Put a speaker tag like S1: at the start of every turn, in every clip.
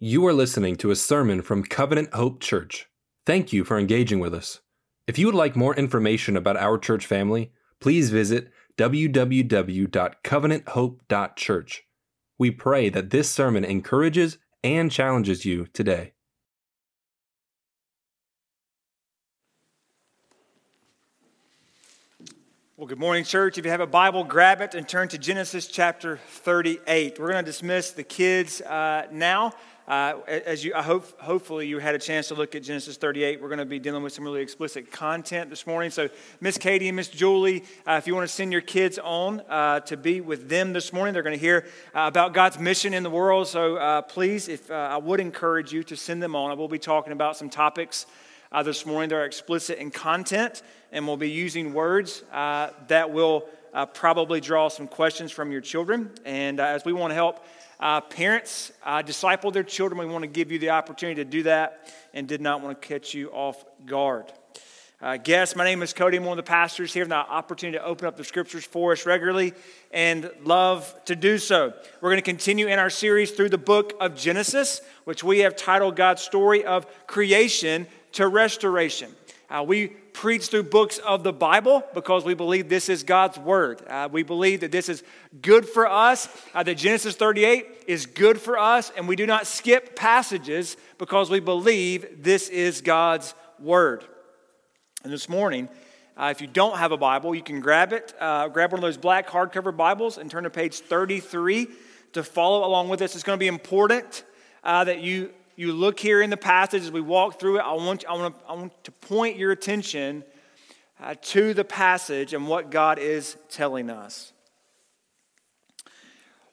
S1: You are listening to a sermon from Covenant Hope Church. Thank you for engaging with us. If you would like more information about our church family, please visit www.covenanthope.church. We pray that this sermon encourages and challenges you today.
S2: Well, good morning, church. If you have a Bible, grab it and turn to Genesis chapter 38. We're going to dismiss the kids uh, now. Uh, as you, I hope, hopefully, you had a chance to look at Genesis 38. We're going to be dealing with some really explicit content this morning. So, Miss Katie and Miss Julie, uh, if you want to send your kids on uh, to be with them this morning, they're going to hear uh, about God's mission in the world. So, uh, please, if uh, I would encourage you to send them on. I will be talking about some topics this morning that are explicit in content, and we'll be using words that will probably draw some questions from your children. And as we want to help uh, parents, uh, disciple their children. We want to give you the opportunity to do that and did not want to catch you off guard. Uh, guests, my name is Cody. I'm one of the pastors here, and the opportunity to open up the scriptures for us regularly and love to do so. We're going to continue in our series through the book of Genesis, which we have titled God's story of creation to restoration. Uh, we preach through books of the Bible because we believe this is God's Word. Uh, we believe that this is good for us, uh, that Genesis 38 is good for us, and we do not skip passages because we believe this is God's Word. And this morning, uh, if you don't have a Bible, you can grab it, uh, grab one of those black hardcover Bibles and turn to page 33 to follow along with us. It's going to be important uh, that you you look here in the passage as we walk through it, I want, I want, to, I want to point your attention uh, to the passage and what God is telling us.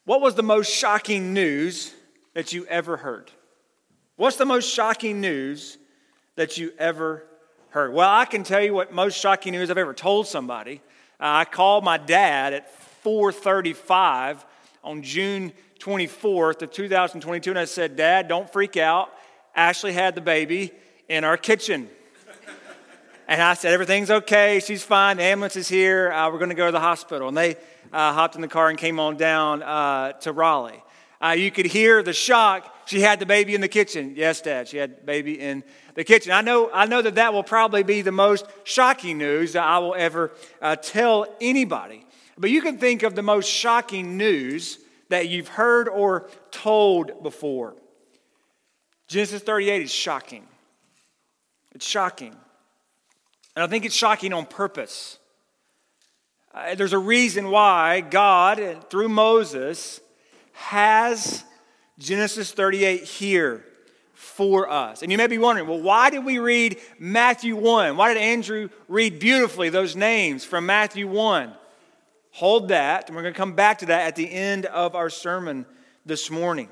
S2: What was the most shocking news that you ever heard? What's the most shocking news that you ever heard? Well, I can tell you what most shocking news I've ever told somebody. Uh, I called my dad at 4:35 on June 24th of 2022, and I said, Dad, don't freak out. Ashley had the baby in our kitchen. and I said, Everything's okay. She's fine. The ambulance is here. Uh, we're going to go to the hospital. And they uh, hopped in the car and came on down uh, to Raleigh. Uh, you could hear the shock. She had the baby in the kitchen. Yes, Dad, she had the baby in the kitchen. I know, I know that that will probably be the most shocking news that I will ever uh, tell anybody. But you can think of the most shocking news that you've heard or told before. Genesis 38 is shocking. It's shocking. And I think it's shocking on purpose. Uh, there's a reason why God, through Moses, has Genesis 38 here for us. And you may be wondering, well, why did we read Matthew 1? Why did Andrew read beautifully those names from Matthew 1? Hold that, and we're going to come back to that at the end of our sermon this morning.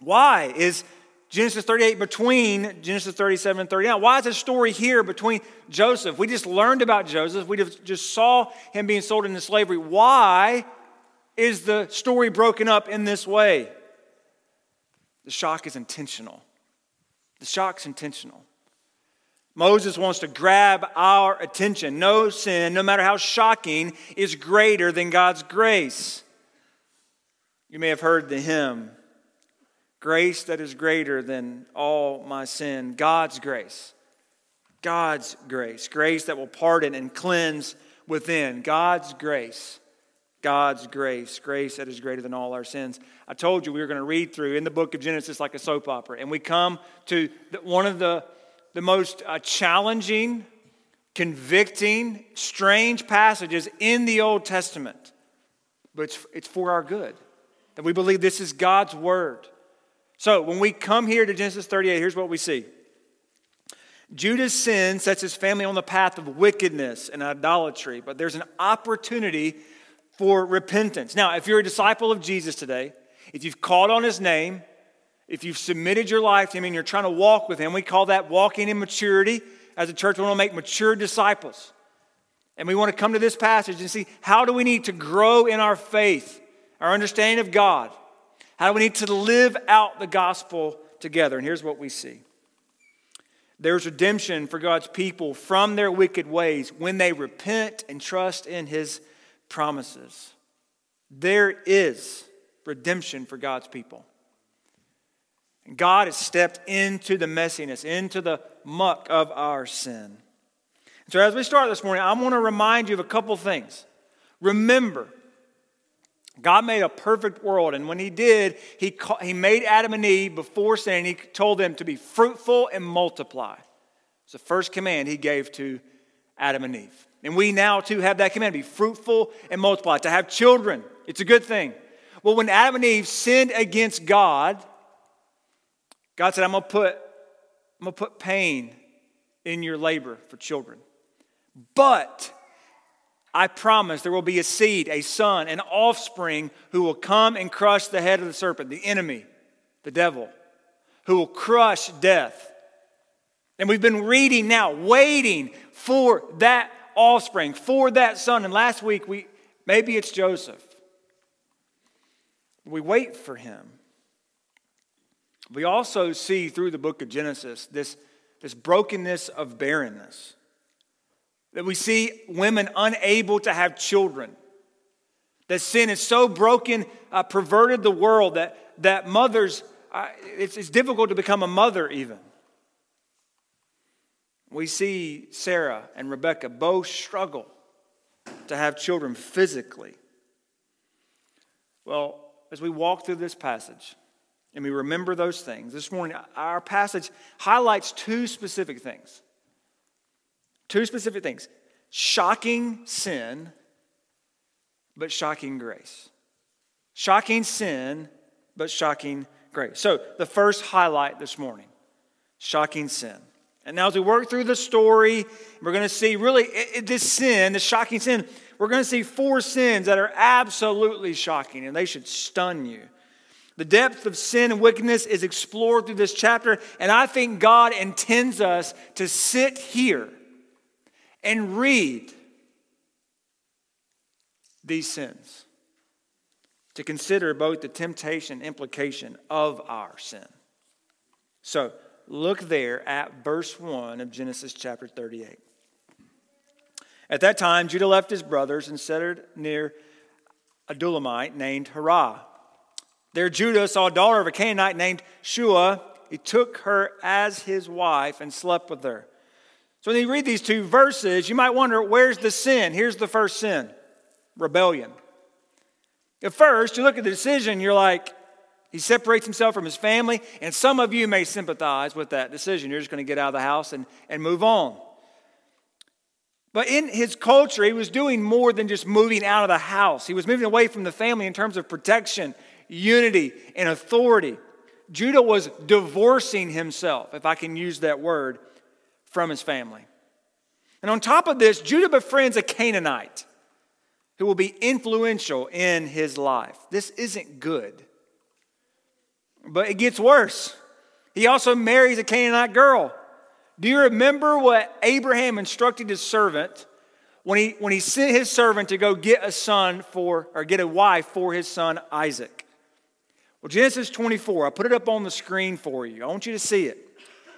S2: Why is Genesis 38 between Genesis 37 and 39? Why is this story here between Joseph? We just learned about Joseph. We just saw him being sold into slavery. Why is the story broken up in this way? The shock is intentional. The shock's intentional. Moses wants to grab our attention. No sin, no matter how shocking, is greater than God's grace. You may have heard the hymn Grace that is greater than all my sin. God's grace. God's grace. Grace that will pardon and cleanse within. God's grace. God's grace. Grace that is greater than all our sins. I told you we were going to read through in the book of Genesis like a soap opera. And we come to one of the the most uh, challenging, convicting, strange passages in the Old Testament. But it's, it's for our good. That we believe this is God's word. So when we come here to Genesis 38, here's what we see. Judah's sin sets his family on the path of wickedness and idolatry, but there's an opportunity for repentance. Now, if you're a disciple of Jesus today, if you've called on his name, if you've submitted your life to Him and you're trying to walk with Him, we call that walking in maturity. As a church, we want to make mature disciples. And we want to come to this passage and see how do we need to grow in our faith, our understanding of God? How do we need to live out the gospel together? And here's what we see there's redemption for God's people from their wicked ways when they repent and trust in His promises. There is redemption for God's people. God has stepped into the messiness, into the muck of our sin. So, as we start this morning, I want to remind you of a couple things. Remember, God made a perfect world, and when He did, He, he made Adam and Eve before sin, and He told them to be fruitful and multiply. It's the first command He gave to Adam and Eve. And we now too have that command be fruitful and multiply, to have children. It's a good thing. Well, when Adam and Eve sinned against God, God said, I'm gonna put, I'm gonna put pain in your labor for children. But I promise there will be a seed, a son, an offspring who will come and crush the head of the serpent, the enemy, the devil, who will crush death. And we've been reading now, waiting for that offspring, for that son. And last week, we maybe it's Joseph. We wait for him. We also see through the book of Genesis this, this brokenness of barrenness. That we see women unable to have children. That sin is so broken, uh, perverted the world that, that mothers, uh, it's, it's difficult to become a mother even. We see Sarah and Rebecca both struggle to have children physically. Well, as we walk through this passage and we remember those things, this morning our passage highlights two specific things. Two specific things shocking sin, but shocking grace. Shocking sin, but shocking grace. So, the first highlight this morning shocking sin. And now, as we work through the story, we're going to see really it, it, this sin, this shocking sin. We're going to see four sins that are absolutely shocking and they should stun you. The depth of sin and wickedness is explored through this chapter, and I think God intends us to sit here and read these sins, to consider both the temptation implication of our sin. So, look there at verse 1 of Genesis chapter 38. At that time, Judah left his brothers and settled near a Adullamite named Hirah. There, Judah saw a daughter of a Canaanite named Shua. He took her as his wife and slept with her. So, when you read these two verses, you might wonder where's the sin? Here's the first sin rebellion. At first, you look at the decision, you're like, he separates himself from his family, and some of you may sympathize with that decision. You're just going to get out of the house and, and move on. But in his culture, he was doing more than just moving out of the house. He was moving away from the family in terms of protection, unity, and authority. Judah was divorcing himself, if I can use that word, from his family. And on top of this, Judah befriends a Canaanite who will be influential in his life. This isn't good. But it gets worse. He also marries a Canaanite girl. Do you remember what Abraham instructed his servant when he, when he sent his servant to go get a son for, or get a wife for his son Isaac? Well, Genesis 24, I put it up on the screen for you. I want you to see it.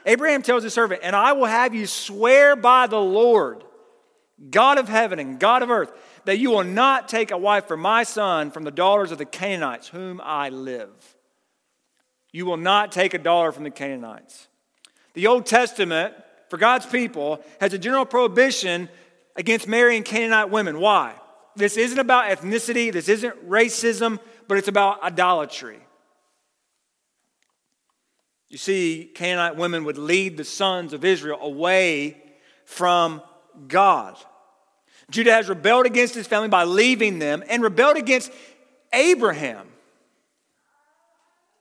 S2: Abraham tells his servant, And I will have you swear by the Lord, God of heaven and God of earth, that you will not take a wife for my son from the daughters of the Canaanites, whom I live. You will not take a dollar from the Canaanites. The Old Testament, for God's people, has a general prohibition against marrying Canaanite women. Why? This isn't about ethnicity, this isn't racism, but it's about idolatry. You see, Canaanite women would lead the sons of Israel away from God. Judah has rebelled against his family by leaving them and rebelled against Abraham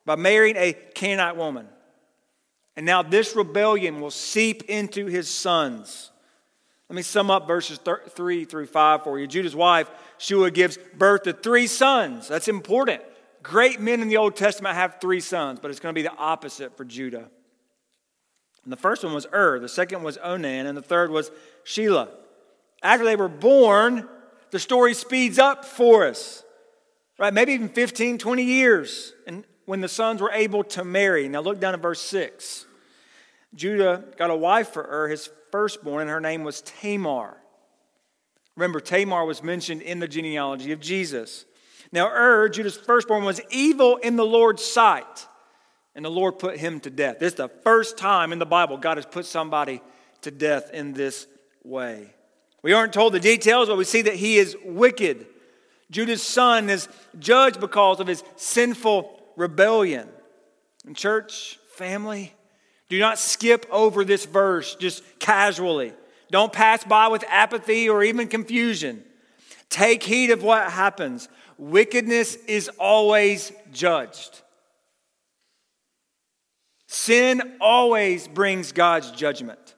S2: by marrying a Canaanite woman. And now this rebellion will seep into his sons. Let me sum up verses 3 through 5 for you. Judah's wife, Shua, gives birth to three sons. That's important. Great men in the Old Testament have three sons, but it's going to be the opposite for Judah. And the first one was Ur, the second was Onan, and the third was Shelah. After they were born, the story speeds up for us, right? Maybe even 15, 20 years. And when the sons were able to marry. Now look down at verse 6. Judah got a wife for Ur, his firstborn, and her name was Tamar. Remember, Tamar was mentioned in the genealogy of Jesus. Now, Ur, Judah's firstborn, was evil in the Lord's sight. and the Lord put him to death. This is the first time in the Bible God has put somebody to death in this way. We aren't told the details, but we see that he is wicked. Judah's son is judged because of his sinful rebellion. And, church, family, do not skip over this verse just casually. Don't pass by with apathy or even confusion. Take heed of what happens. Wickedness is always judged. Sin always brings God's judgment.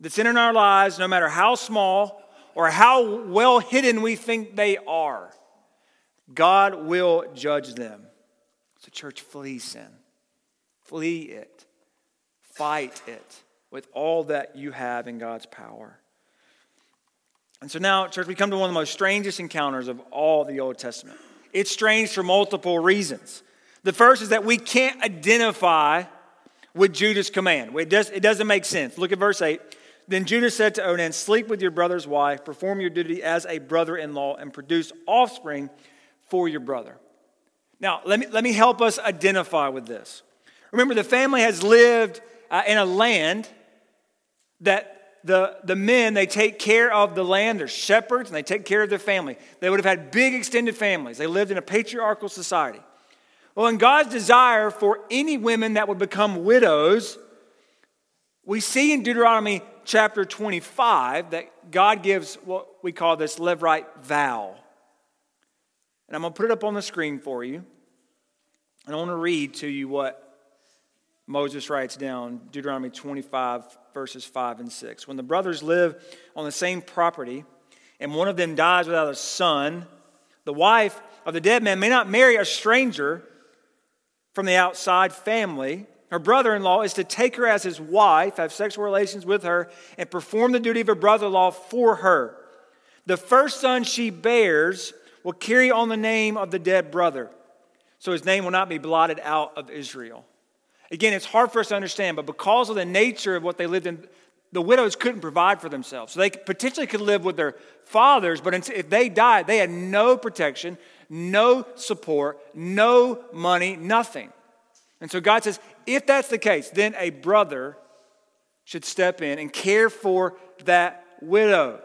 S2: The sin in our lives, no matter how small or how well hidden we think they are, God will judge them. So, church, flee sin. Flee it. Fight it with all that you have in God's power. And so now, church, we come to one of the most strangest encounters of all the Old Testament. It's strange for multiple reasons. The first is that we can't identify with Judah's command. It, does, it doesn't make sense. Look at verse 8. Then Judah said to Onan, Sleep with your brother's wife, perform your duty as a brother in law, and produce offspring for your brother. Now, let me, let me help us identify with this. Remember, the family has lived uh, in a land that the, the men, they take care of the land. They're shepherds and they take care of their family. They would have had big extended families. They lived in a patriarchal society. Well, in God's desire for any women that would become widows, we see in Deuteronomy chapter 25 that God gives what we call this Levirate vow. And I'm going to put it up on the screen for you. And I want to read to you what Moses writes down Deuteronomy 25, verses 5 and 6. When the brothers live on the same property, and one of them dies without a son, the wife of the dead man may not marry a stranger from the outside family. Her brother in law is to take her as his wife, have sexual relations with her, and perform the duty of a brother in law for her. The first son she bears will carry on the name of the dead brother, so his name will not be blotted out of Israel. Again, it's hard for us to understand, but because of the nature of what they lived in, the widows couldn't provide for themselves. So they potentially could live with their fathers, but if they died, they had no protection, no support, no money, nothing. And so God says, if that's the case, then a brother should step in and care for that widow.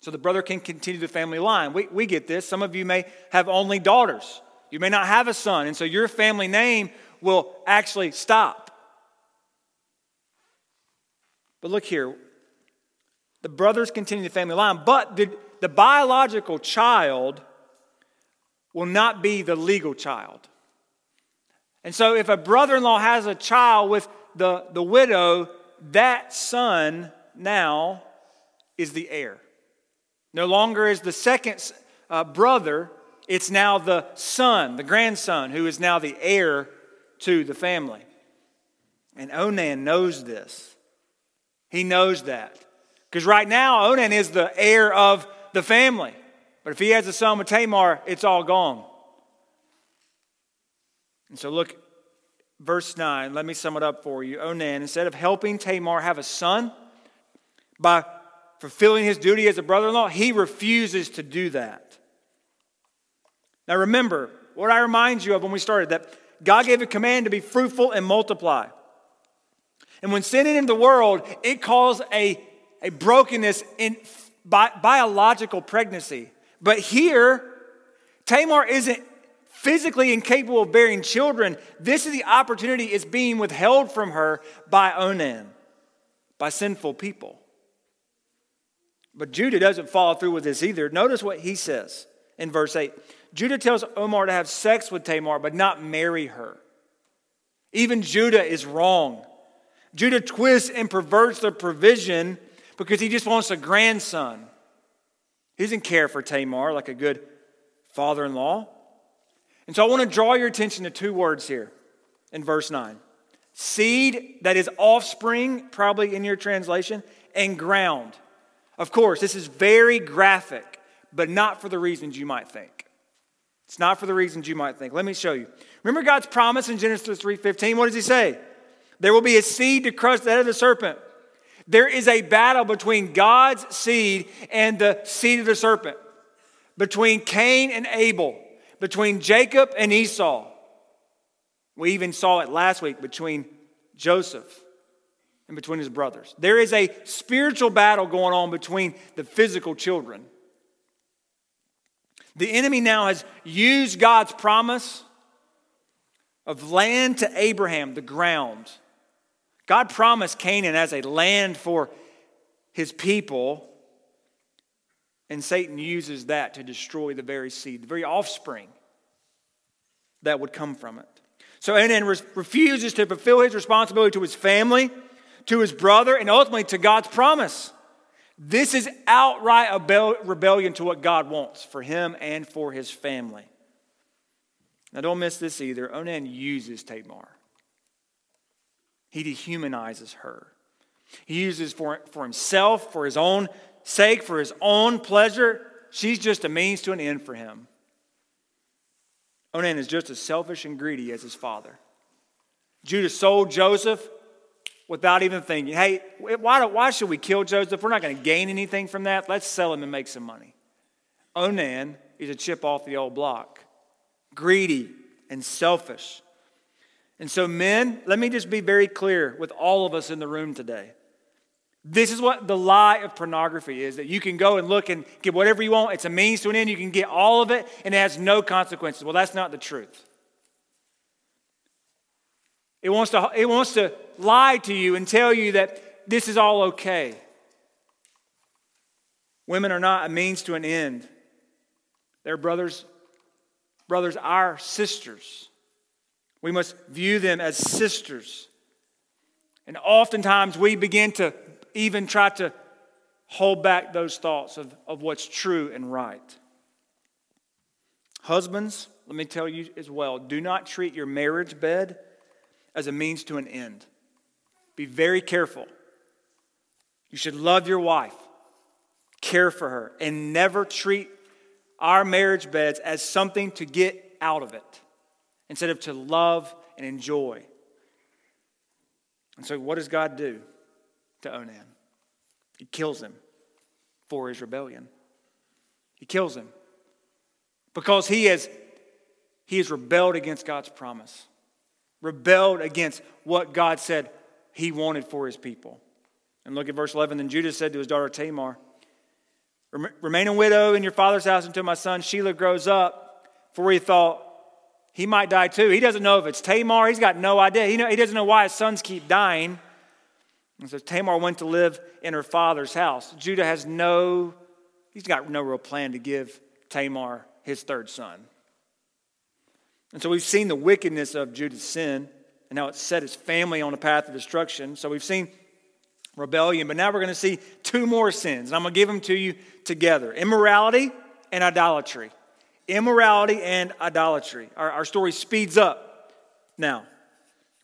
S2: So the brother can continue the family line. We, we get this. Some of you may have only daughters. You may not have a son. And so your family name will actually stop. But look here. The brothers continue the family line, but the, the biological child will not be the legal child. And so, if a brother in law has a child with the, the widow, that son now is the heir. No longer is the second uh, brother, it's now the son, the grandson, who is now the heir to the family. And Onan knows this. He knows that. Because right now, Onan is the heir of the family. But if he has a son with Tamar, it's all gone. And so look, verse 9, let me sum it up for you. Onan, instead of helping Tamar have a son by fulfilling his duty as a brother in law, he refuses to do that. Now remember, what I remind you of when we started, that God gave a command to be fruitful and multiply. And when sin entered the world, it caused a, a brokenness in bi- biological pregnancy. But here, Tamar isn't physically incapable of bearing children. This is the opportunity is being withheld from her by Onan, by sinful people. But Judah doesn't follow through with this either. Notice what he says in verse 8. Judah tells Onan to have sex with Tamar, but not marry her. Even Judah is wrong. Judah twists and perverts the provision because he just wants a grandson. He doesn't care for Tamar like a good father in law. And so I want to draw your attention to two words here in verse 9 seed, that is offspring, probably in your translation, and ground. Of course, this is very graphic, but not for the reasons you might think. It's not for the reasons you might think. Let me show you. Remember God's promise in Genesis 3:15? What does he say? There will be a seed to crush the head of the serpent. There is a battle between God's seed and the seed of the serpent, between Cain and Abel, between Jacob and Esau. We even saw it last week between Joseph and between his brothers. There is a spiritual battle going on between the physical children. The enemy now has used God's promise of land to Abraham, the ground. God promised Canaan as a land for his people, and Satan uses that to destroy the very seed, the very offspring that would come from it. So Onan refuses to fulfill his responsibility to his family, to his brother, and ultimately to God's promise. This is outright rebellion to what God wants for him and for his family. Now, don't miss this either. Onan uses Tamar, he dehumanizes her. He uses for, for himself, for his own sake, for his own pleasure. She's just a means to an end for him. Onan is just as selfish and greedy as his father. Judah sold Joseph without even thinking, hey, why, why should we kill Joseph? We're not going to gain anything from that. Let's sell him and make some money. Onan is a chip off the old block, greedy and selfish. And so, men, let me just be very clear with all of us in the room today. This is what the lie of pornography is that you can go and look and get whatever you want. It's a means to an end. You can get all of it and it has no consequences. Well, that's not the truth. It wants to, it wants to lie to you and tell you that this is all okay. Women are not a means to an end. They're brothers, brothers, our sisters. We must view them as sisters. And oftentimes we begin to even try to hold back those thoughts of, of what's true and right. Husbands, let me tell you as well do not treat your marriage bed as a means to an end. Be very careful. You should love your wife, care for her, and never treat our marriage beds as something to get out of it instead of to love and enjoy. And so, what does God do to Onan? He kills him for his rebellion. He kills him because he has, he has rebelled against God's promise, rebelled against what God said he wanted for his people. And look at verse 11. Then Judah said to his daughter Tamar, Remain a widow in your father's house until my son Shelah grows up, for he thought he might die too. He doesn't know if it's Tamar. He's got no idea. He, know, he doesn't know why his sons keep dying. And so Tamar went to live in her father's house. Judah has no, he's got no real plan to give Tamar his third son. And so we've seen the wickedness of Judah's sin and how it set his family on a path of destruction. So we've seen rebellion, but now we're going to see two more sins. And I'm going to give them to you together immorality and idolatry. Immorality and idolatry. Our, our story speeds up now.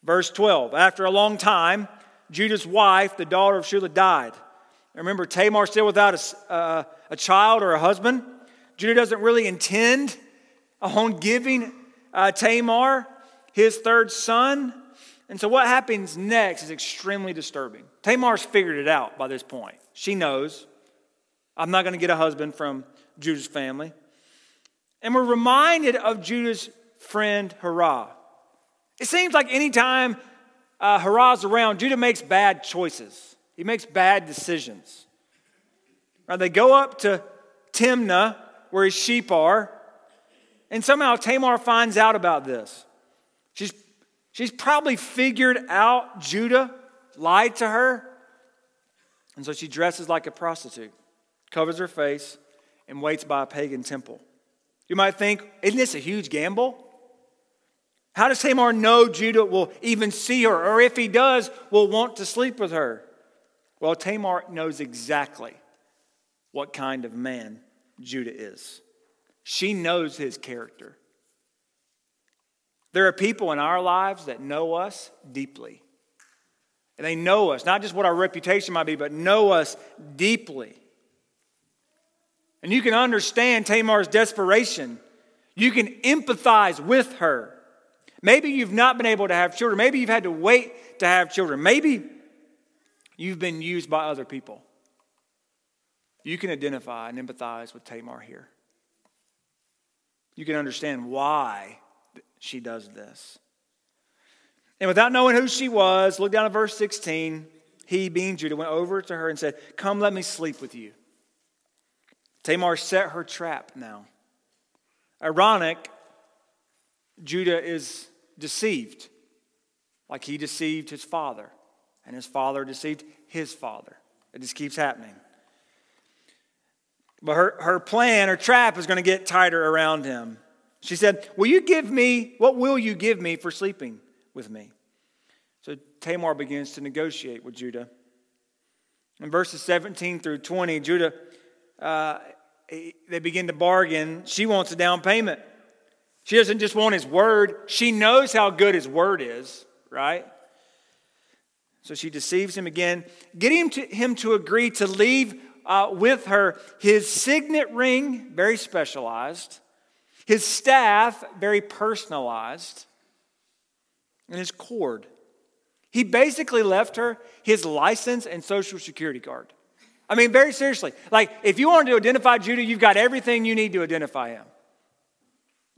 S2: Verse 12 After a long time, Judah's wife, the daughter of Shelah, died. Remember, Tamar still without a, uh, a child or a husband. Judah doesn't really intend on giving uh, Tamar his third son. And so, what happens next is extremely disturbing. Tamar's figured it out by this point. She knows I'm not going to get a husband from Judah's family. And we're reminded of Judah's friend Hirah. It seems like anytime uh, Hirah's around, Judah makes bad choices. He makes bad decisions. Right, they go up to Timnah, where his sheep are, and somehow Tamar finds out about this. She's, she's probably figured out Judah lied to her, and so she dresses like a prostitute, covers her face, and waits by a pagan temple. You might think, isn't this a huge gamble? How does Tamar know Judah will even see her, or if he does, will want to sleep with her? Well, Tamar knows exactly what kind of man Judah is. She knows his character. There are people in our lives that know us deeply. And they know us, not just what our reputation might be, but know us deeply. And you can understand Tamar's desperation. You can empathize with her. Maybe you've not been able to have children. Maybe you've had to wait to have children. Maybe you've been used by other people. You can identify and empathize with Tamar here. You can understand why she does this. And without knowing who she was, look down at verse 16. He, being Judah, went over to her and said, Come, let me sleep with you. Tamar set her trap now. Ironic, Judah is deceived, like he deceived his father, and his father deceived his father. It just keeps happening. But her, her plan, her trap, is going to get tighter around him. She said, Will you give me, what will you give me for sleeping with me? So Tamar begins to negotiate with Judah. In verses 17 through 20, Judah, uh, they begin to bargain. She wants a down payment. She doesn't just want his word, she knows how good his word is, right? So she deceives him again, getting him to agree to leave uh, with her his signet ring, very specialized, his staff, very personalized, and his cord. He basically left her his license and social security card. I mean, very seriously. Like, if you want to identify Judah, you've got everything you need to identify him.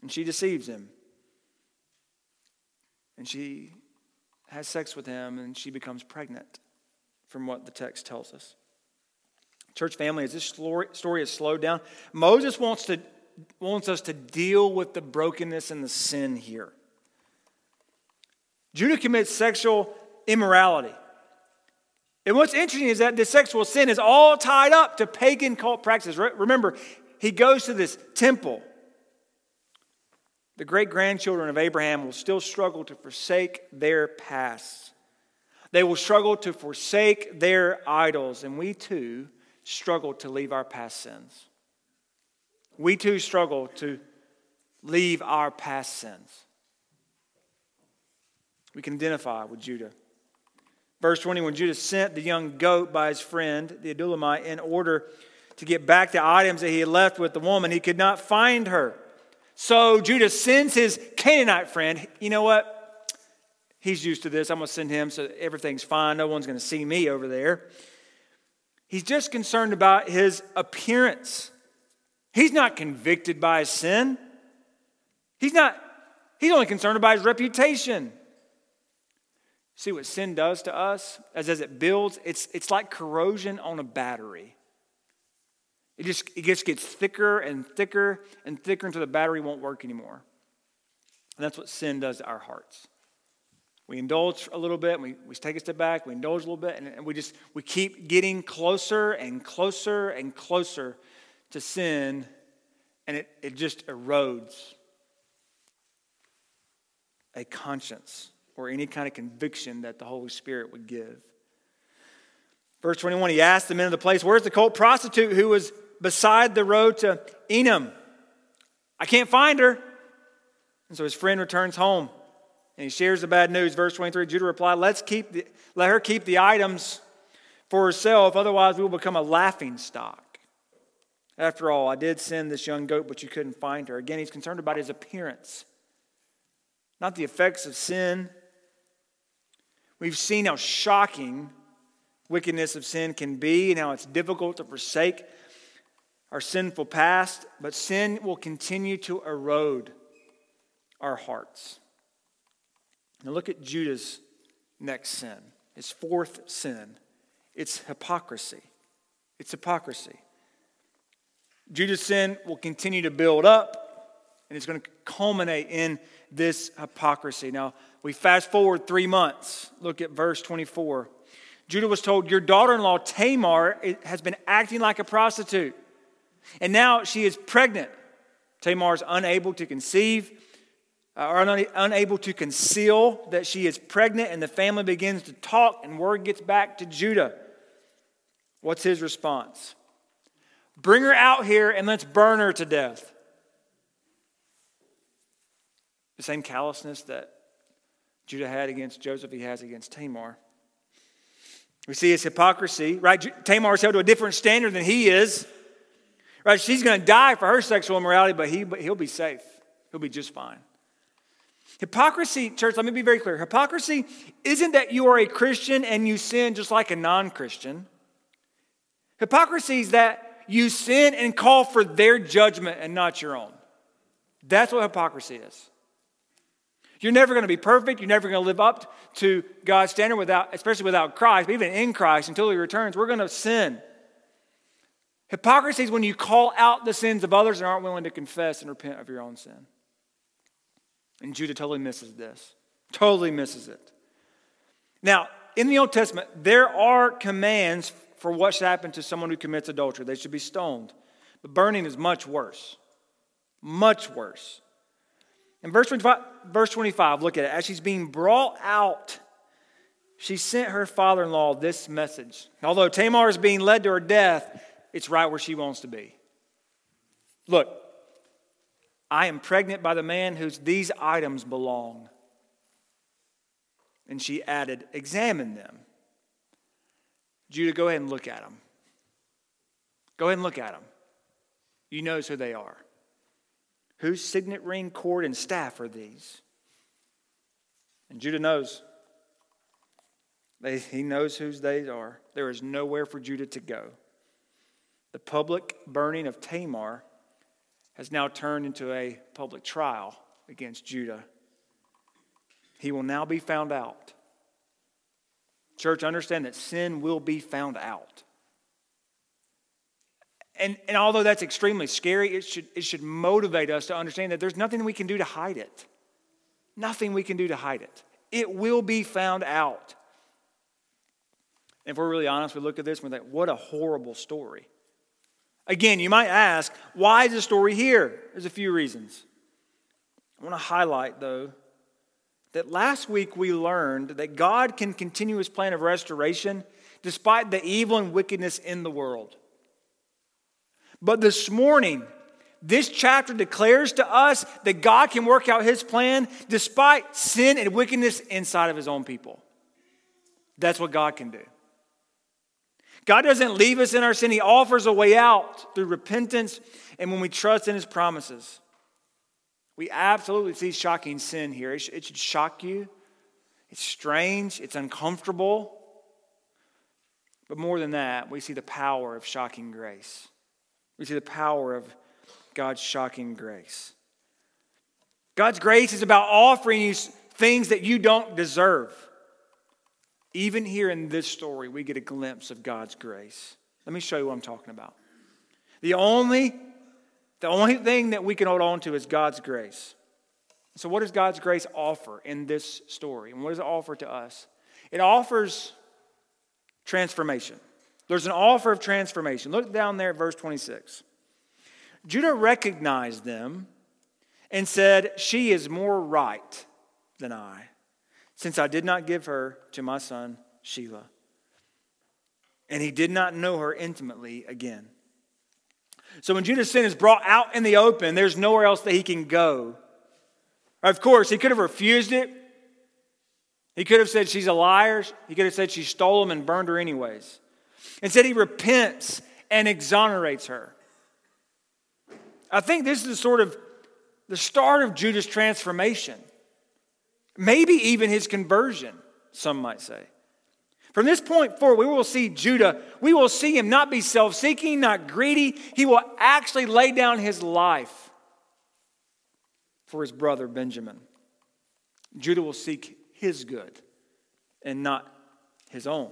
S2: And she deceives him. And she has sex with him, and she becomes pregnant, from what the text tells us. Church family, as this story is slowed down, Moses wants, to, wants us to deal with the brokenness and the sin here. Judah commits sexual immorality. And what's interesting is that this sexual sin is all tied up to pagan cult practices. Remember, he goes to this temple. The great grandchildren of Abraham will still struggle to forsake their past. They will struggle to forsake their idols, and we too struggle to leave our past sins. We too struggle to leave our past sins. We can identify with Judah. Verse 20 when Judah sent the young goat by his friend, the Adullamite, in order to get back the items that he had left with the woman, he could not find her. So Judah sends his Canaanite friend. You know what? He's used to this. I'm going to send him so everything's fine. No one's going to see me over there. He's just concerned about his appearance. He's not convicted by his sin. He's not, he's only concerned about his reputation. See what sin does to us as, as it builds? It's, it's like corrosion on a battery. It just, it just gets thicker and thicker and thicker until the battery won't work anymore. And that's what sin does to our hearts. We indulge a little bit, we, we take a step back, we indulge a little bit, and, and we just we keep getting closer and closer and closer to sin, and it, it just erodes a conscience or any kind of conviction that the Holy Spirit would give. Verse 21, he asked the men of the place, Where's the cult prostitute who was beside the road to Enam? I can't find her. And so his friend returns home and he shares the bad news. Verse 23, Judah replied, Let's keep the, let her keep the items for herself, otherwise we will become a laughing stock. After all, I did send this young goat, but you couldn't find her. Again, he's concerned about his appearance, not the effects of sin. We've seen how shocking wickedness of sin can be and how it's difficult to forsake our sinful past, but sin will continue to erode our hearts. Now look at Judah's next sin, his fourth sin. It's hypocrisy. It's hypocrisy. Judah's sin will continue to build up, and it's going to culminate in this hypocrisy. Now, we fast forward three months. Look at verse 24. Judah was told, Your daughter in law Tamar has been acting like a prostitute, and now she is pregnant. Tamar is unable to conceive, uh, or unable to conceal that she is pregnant, and the family begins to talk, and word gets back to Judah. What's his response? Bring her out here and let's burn her to death. The same callousness that Judah had against Joseph, he has against Tamar. We see his hypocrisy, right? Tamar is held to a different standard than he is. Right? She's going to die for her sexual immorality, but he, he'll be safe. He'll be just fine. Hypocrisy, church, let me be very clear. Hypocrisy isn't that you are a Christian and you sin just like a non Christian. Hypocrisy is that you sin and call for their judgment and not your own. That's what hypocrisy is. You're never going to be perfect. You're never going to live up to God's standard without, especially without Christ, but even in Christ until He returns. We're going to sin. Hypocrisy is when you call out the sins of others and aren't willing to confess and repent of your own sin. And Judah totally misses this. Totally misses it. Now, in the Old Testament, there are commands for what should happen to someone who commits adultery. They should be stoned. But burning is much worse. Much worse. In verse 25, verse 25, look at it. As she's being brought out, she sent her father in law this message. Although Tamar is being led to her death, it's right where she wants to be. Look, I am pregnant by the man whose these items belong. And she added, Examine them. Judah, go ahead and look at them. Go ahead and look at them. You knows who they are. Whose signet ring, cord, and staff are these? And Judah knows. They, he knows whose they are. There is nowhere for Judah to go. The public burning of Tamar has now turned into a public trial against Judah. He will now be found out. Church, understand that sin will be found out. And, and although that's extremely scary, it should, it should motivate us to understand that there's nothing we can do to hide it. Nothing we can do to hide it. It will be found out. And if we're really honest, we look at this and we're like, what a horrible story. Again, you might ask, why is the story here? There's a few reasons. I want to highlight, though, that last week we learned that God can continue his plan of restoration despite the evil and wickedness in the world. But this morning, this chapter declares to us that God can work out his plan despite sin and wickedness inside of his own people. That's what God can do. God doesn't leave us in our sin, He offers a way out through repentance and when we trust in His promises. We absolutely see shocking sin here. It should shock you. It's strange, it's uncomfortable. But more than that, we see the power of shocking grace. We see the power of God's shocking grace. God's grace is about offering you things that you don't deserve. Even here in this story, we get a glimpse of God's grace. Let me show you what I'm talking about. The only, the only thing that we can hold on to is God's grace. So, what does God's grace offer in this story? And what does it offer to us? It offers transformation. There's an offer of transformation. Look down there at verse 26. Judah recognized them and said, She is more right than I since I did not give her to my son Shelah. And he did not know her intimately again. So when Judah's sin is brought out in the open, there's nowhere else that he can go. Of course, he could have refused it. He could have said she's a liar. He could have said she stole him and burned her anyways. Instead, he repents and exonerates her. I think this is sort of the start of Judah's transformation. Maybe even his conversion, some might say. From this point forward, we will see Judah, we will see him not be self seeking, not greedy. He will actually lay down his life for his brother Benjamin. Judah will seek his good and not his own.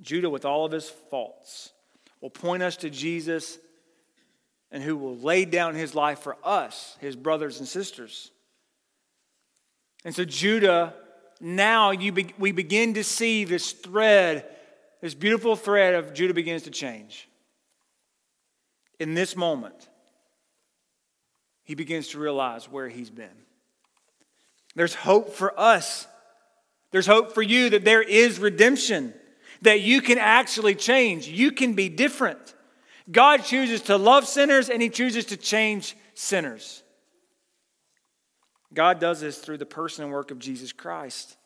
S2: Judah, with all of his faults, will point us to Jesus and who will lay down his life for us, his brothers and sisters. And so, Judah, now you be, we begin to see this thread, this beautiful thread of Judah begins to change. In this moment, he begins to realize where he's been. There's hope for us. There's hope for you that there is redemption, that you can actually change. You can be different. God chooses to love sinners and he chooses to change sinners. God does this through the person and work of Jesus Christ.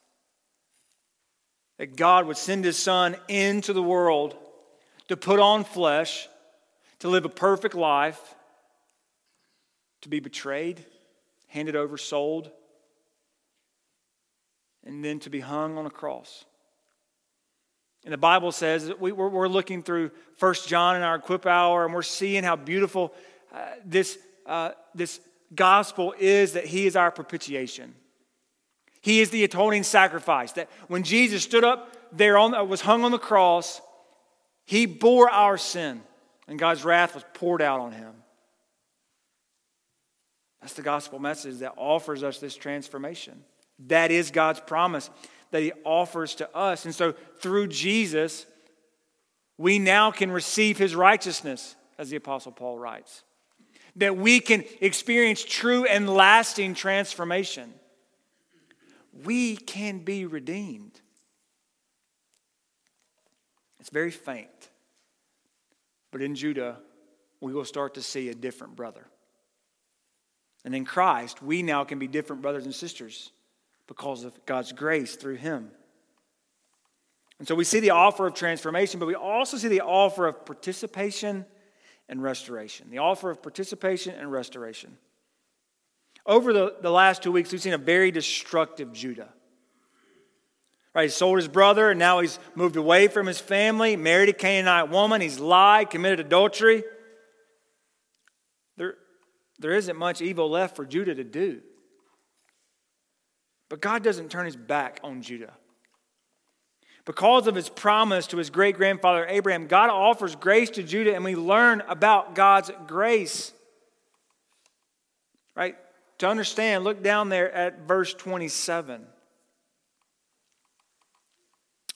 S2: That God would send his son into the world to put on flesh, to live a perfect life, to be betrayed, handed over, sold, and then to be hung on a cross. And the Bible says we, are looking through First John in our equip hour, and we're seeing how beautiful uh, this, uh, this gospel is that he is our propitiation. He is the atoning sacrifice. That when Jesus stood up there on uh, was hung on the cross, he bore our sin, and God's wrath was poured out on him. That's the gospel message that offers us this transformation. That is God's promise that He offers to us. And so through Jesus, we now can receive His righteousness, as the Apostle Paul writes. That we can experience true and lasting transformation. We can be redeemed. It's very faint. But in Judah, we will start to see a different brother. And in Christ, we now can be different brothers and sisters because of God's grace through Him. And so we see the offer of transformation, but we also see the offer of participation and restoration. The offer of participation and restoration. Over the, the last two weeks, we've seen a very destructive Judah. Right, he sold his brother, and now he's moved away from his family, married a Canaanite woman, he's lied, committed adultery. There, there isn't much evil left for Judah to do. But God doesn't turn his back on Judah. Because of his promise to his great grandfather Abraham, God offers grace to Judah, and we learn about God's grace. Right? To understand, look down there at verse 27.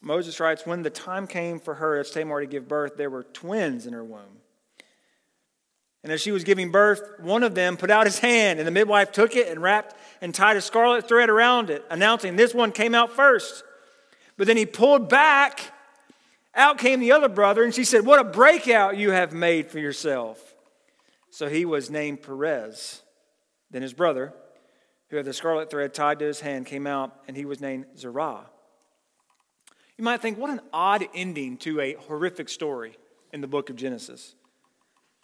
S2: Moses writes, When the time came for her, as Tamar, to give birth, there were twins in her womb. And as she was giving birth, one of them put out his hand, and the midwife took it and wrapped and tied a scarlet thread around it, announcing, This one came out first. But then he pulled back. Out came the other brother, and she said, What a breakout you have made for yourself. So he was named Perez. Then his brother, who had the scarlet thread tied to his hand, came out, and he was named Zerah. You might think, what an odd ending to a horrific story in the book of Genesis.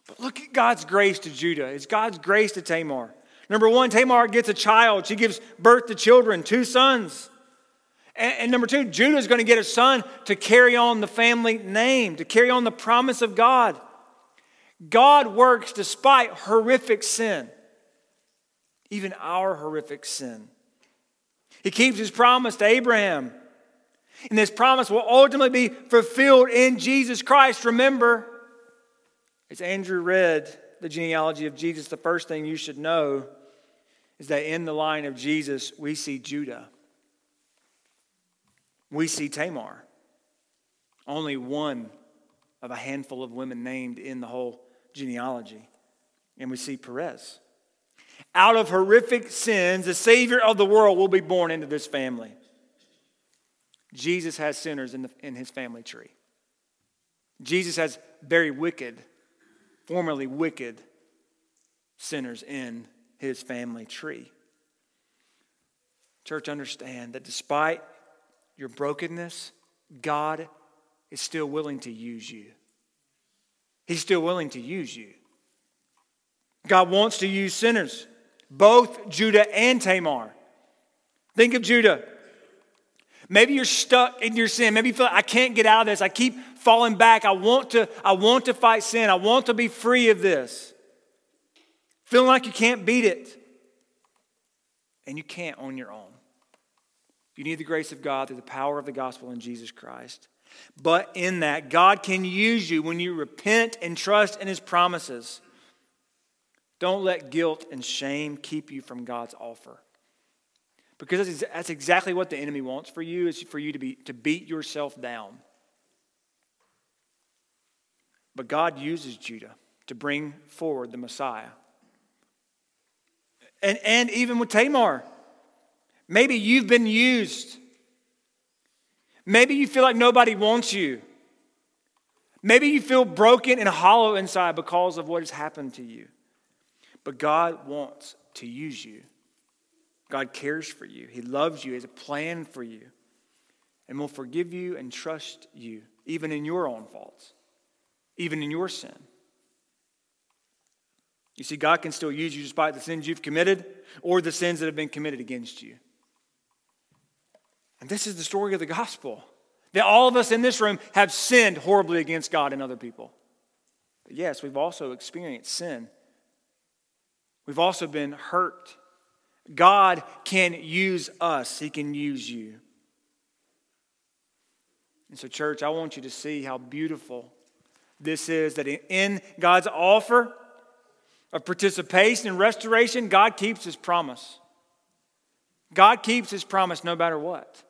S2: But look at God's grace to Judah. It's God's grace to Tamar. Number one, Tamar gets a child. She gives birth to children, two sons. And, and number two, Judah is going to get a son to carry on the family name, to carry on the promise of God. God works despite horrific sin, even our horrific sin. He keeps his promise to Abraham. And this promise will ultimately be fulfilled in Jesus Christ. Remember, as Andrew read the genealogy of Jesus, the first thing you should know is that in the line of Jesus, we see Judah. We see Tamar. Only one of a handful of women named in the whole genealogy. And we see Perez. Out of horrific sins, the Savior of the world will be born into this family. Jesus has sinners in, the, in his family tree. Jesus has very wicked formerly wicked sinners in his family tree. Church, understand that despite your brokenness, God is still willing to use you. He's still willing to use you. God wants to use sinners, both Judah and Tamar. Think of Judah. Maybe you're stuck in your sin. Maybe you feel like I can't get out of this. I keep falling back. I want to, I want to fight sin. I want to be free of this. Feeling like you can't beat it. And you can't on your own. You need the grace of God through the power of the gospel in Jesus Christ. But in that, God can use you when you repent and trust in his promises. Don't let guilt and shame keep you from God's offer. Because that's exactly what the enemy wants for you, is for you to, be, to beat yourself down. But God uses Judah to bring forward the Messiah. And, and even with Tamar, maybe you've been used. Maybe you feel like nobody wants you. Maybe you feel broken and hollow inside because of what has happened to you. But God wants to use you. God cares for you. He loves you. He has a plan for you. And will forgive you and trust you, even in your own faults even in your sin. You see, God can still use you despite the sins you've committed or the sins that have been committed against you. And this is the story of the gospel that all of us in this room have sinned horribly against God and other people. But yes, we've also experienced sin. We've also been hurt. God can use us, He can use you. And so, church, I want you to see how beautiful this is that in God's offer of participation and restoration, God keeps His promise. God keeps His promise no matter what.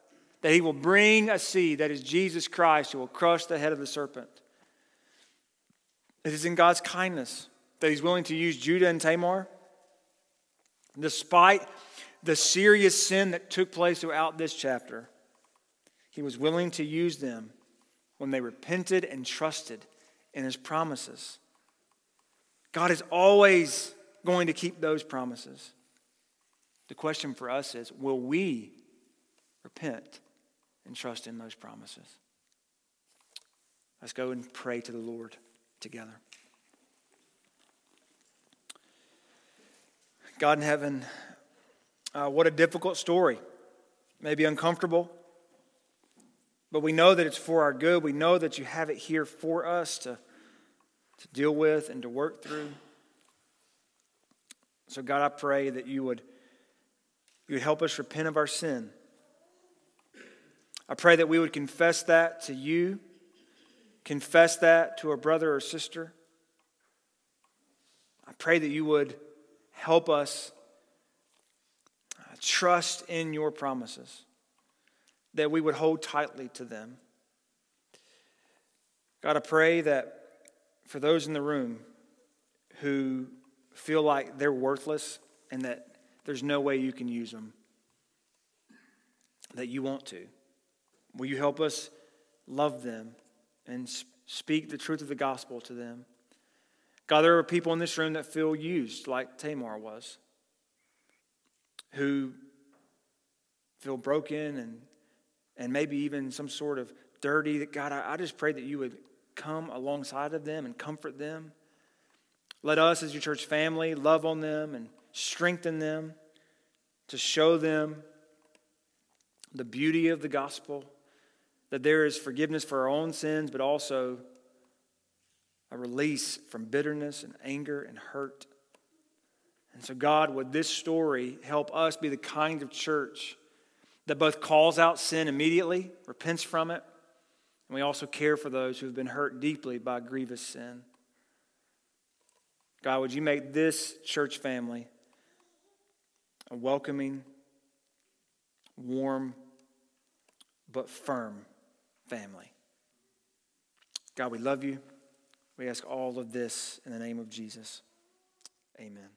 S2: That He will bring a seed that is Jesus Christ who will crush the head of the serpent. It is in God's kindness that He's willing to use Judah and Tamar. Despite the serious sin that took place throughout this chapter, He was willing to use them when they repented and trusted in His promises. God is always going to keep those promises. The question for us is will we repent and trust in those promises? Let's go and pray to the Lord together. God in heaven, uh, what a difficult story. Maybe uncomfortable, but we know that it's for our good. We know that you have it here for us to, to deal with and to work through. So, God, I pray that you would, you would help us repent of our sin. I pray that we would confess that to you, confess that to a brother or sister. I pray that you would help us uh, trust in your promises, that we would hold tightly to them. God, I pray that for those in the room who feel like they're worthless and that there's no way you can use them, that you want to. Will you help us love them and speak the truth of the gospel to them? God, there are people in this room that feel used like Tamar was, who feel broken and, and maybe even some sort of dirty. That God, I, I just pray that you would come alongside of them and comfort them let us, as your church family, love on them and strengthen them to show them the beauty of the gospel, that there is forgiveness for our own sins, but also a release from bitterness and anger and hurt. And so, God, would this story help us be the kind of church that both calls out sin immediately, repents from it, and we also care for those who have been hurt deeply by grievous sin. God, would you make this church family a welcoming, warm, but firm family? God, we love you. We ask all of this in the name of Jesus. Amen.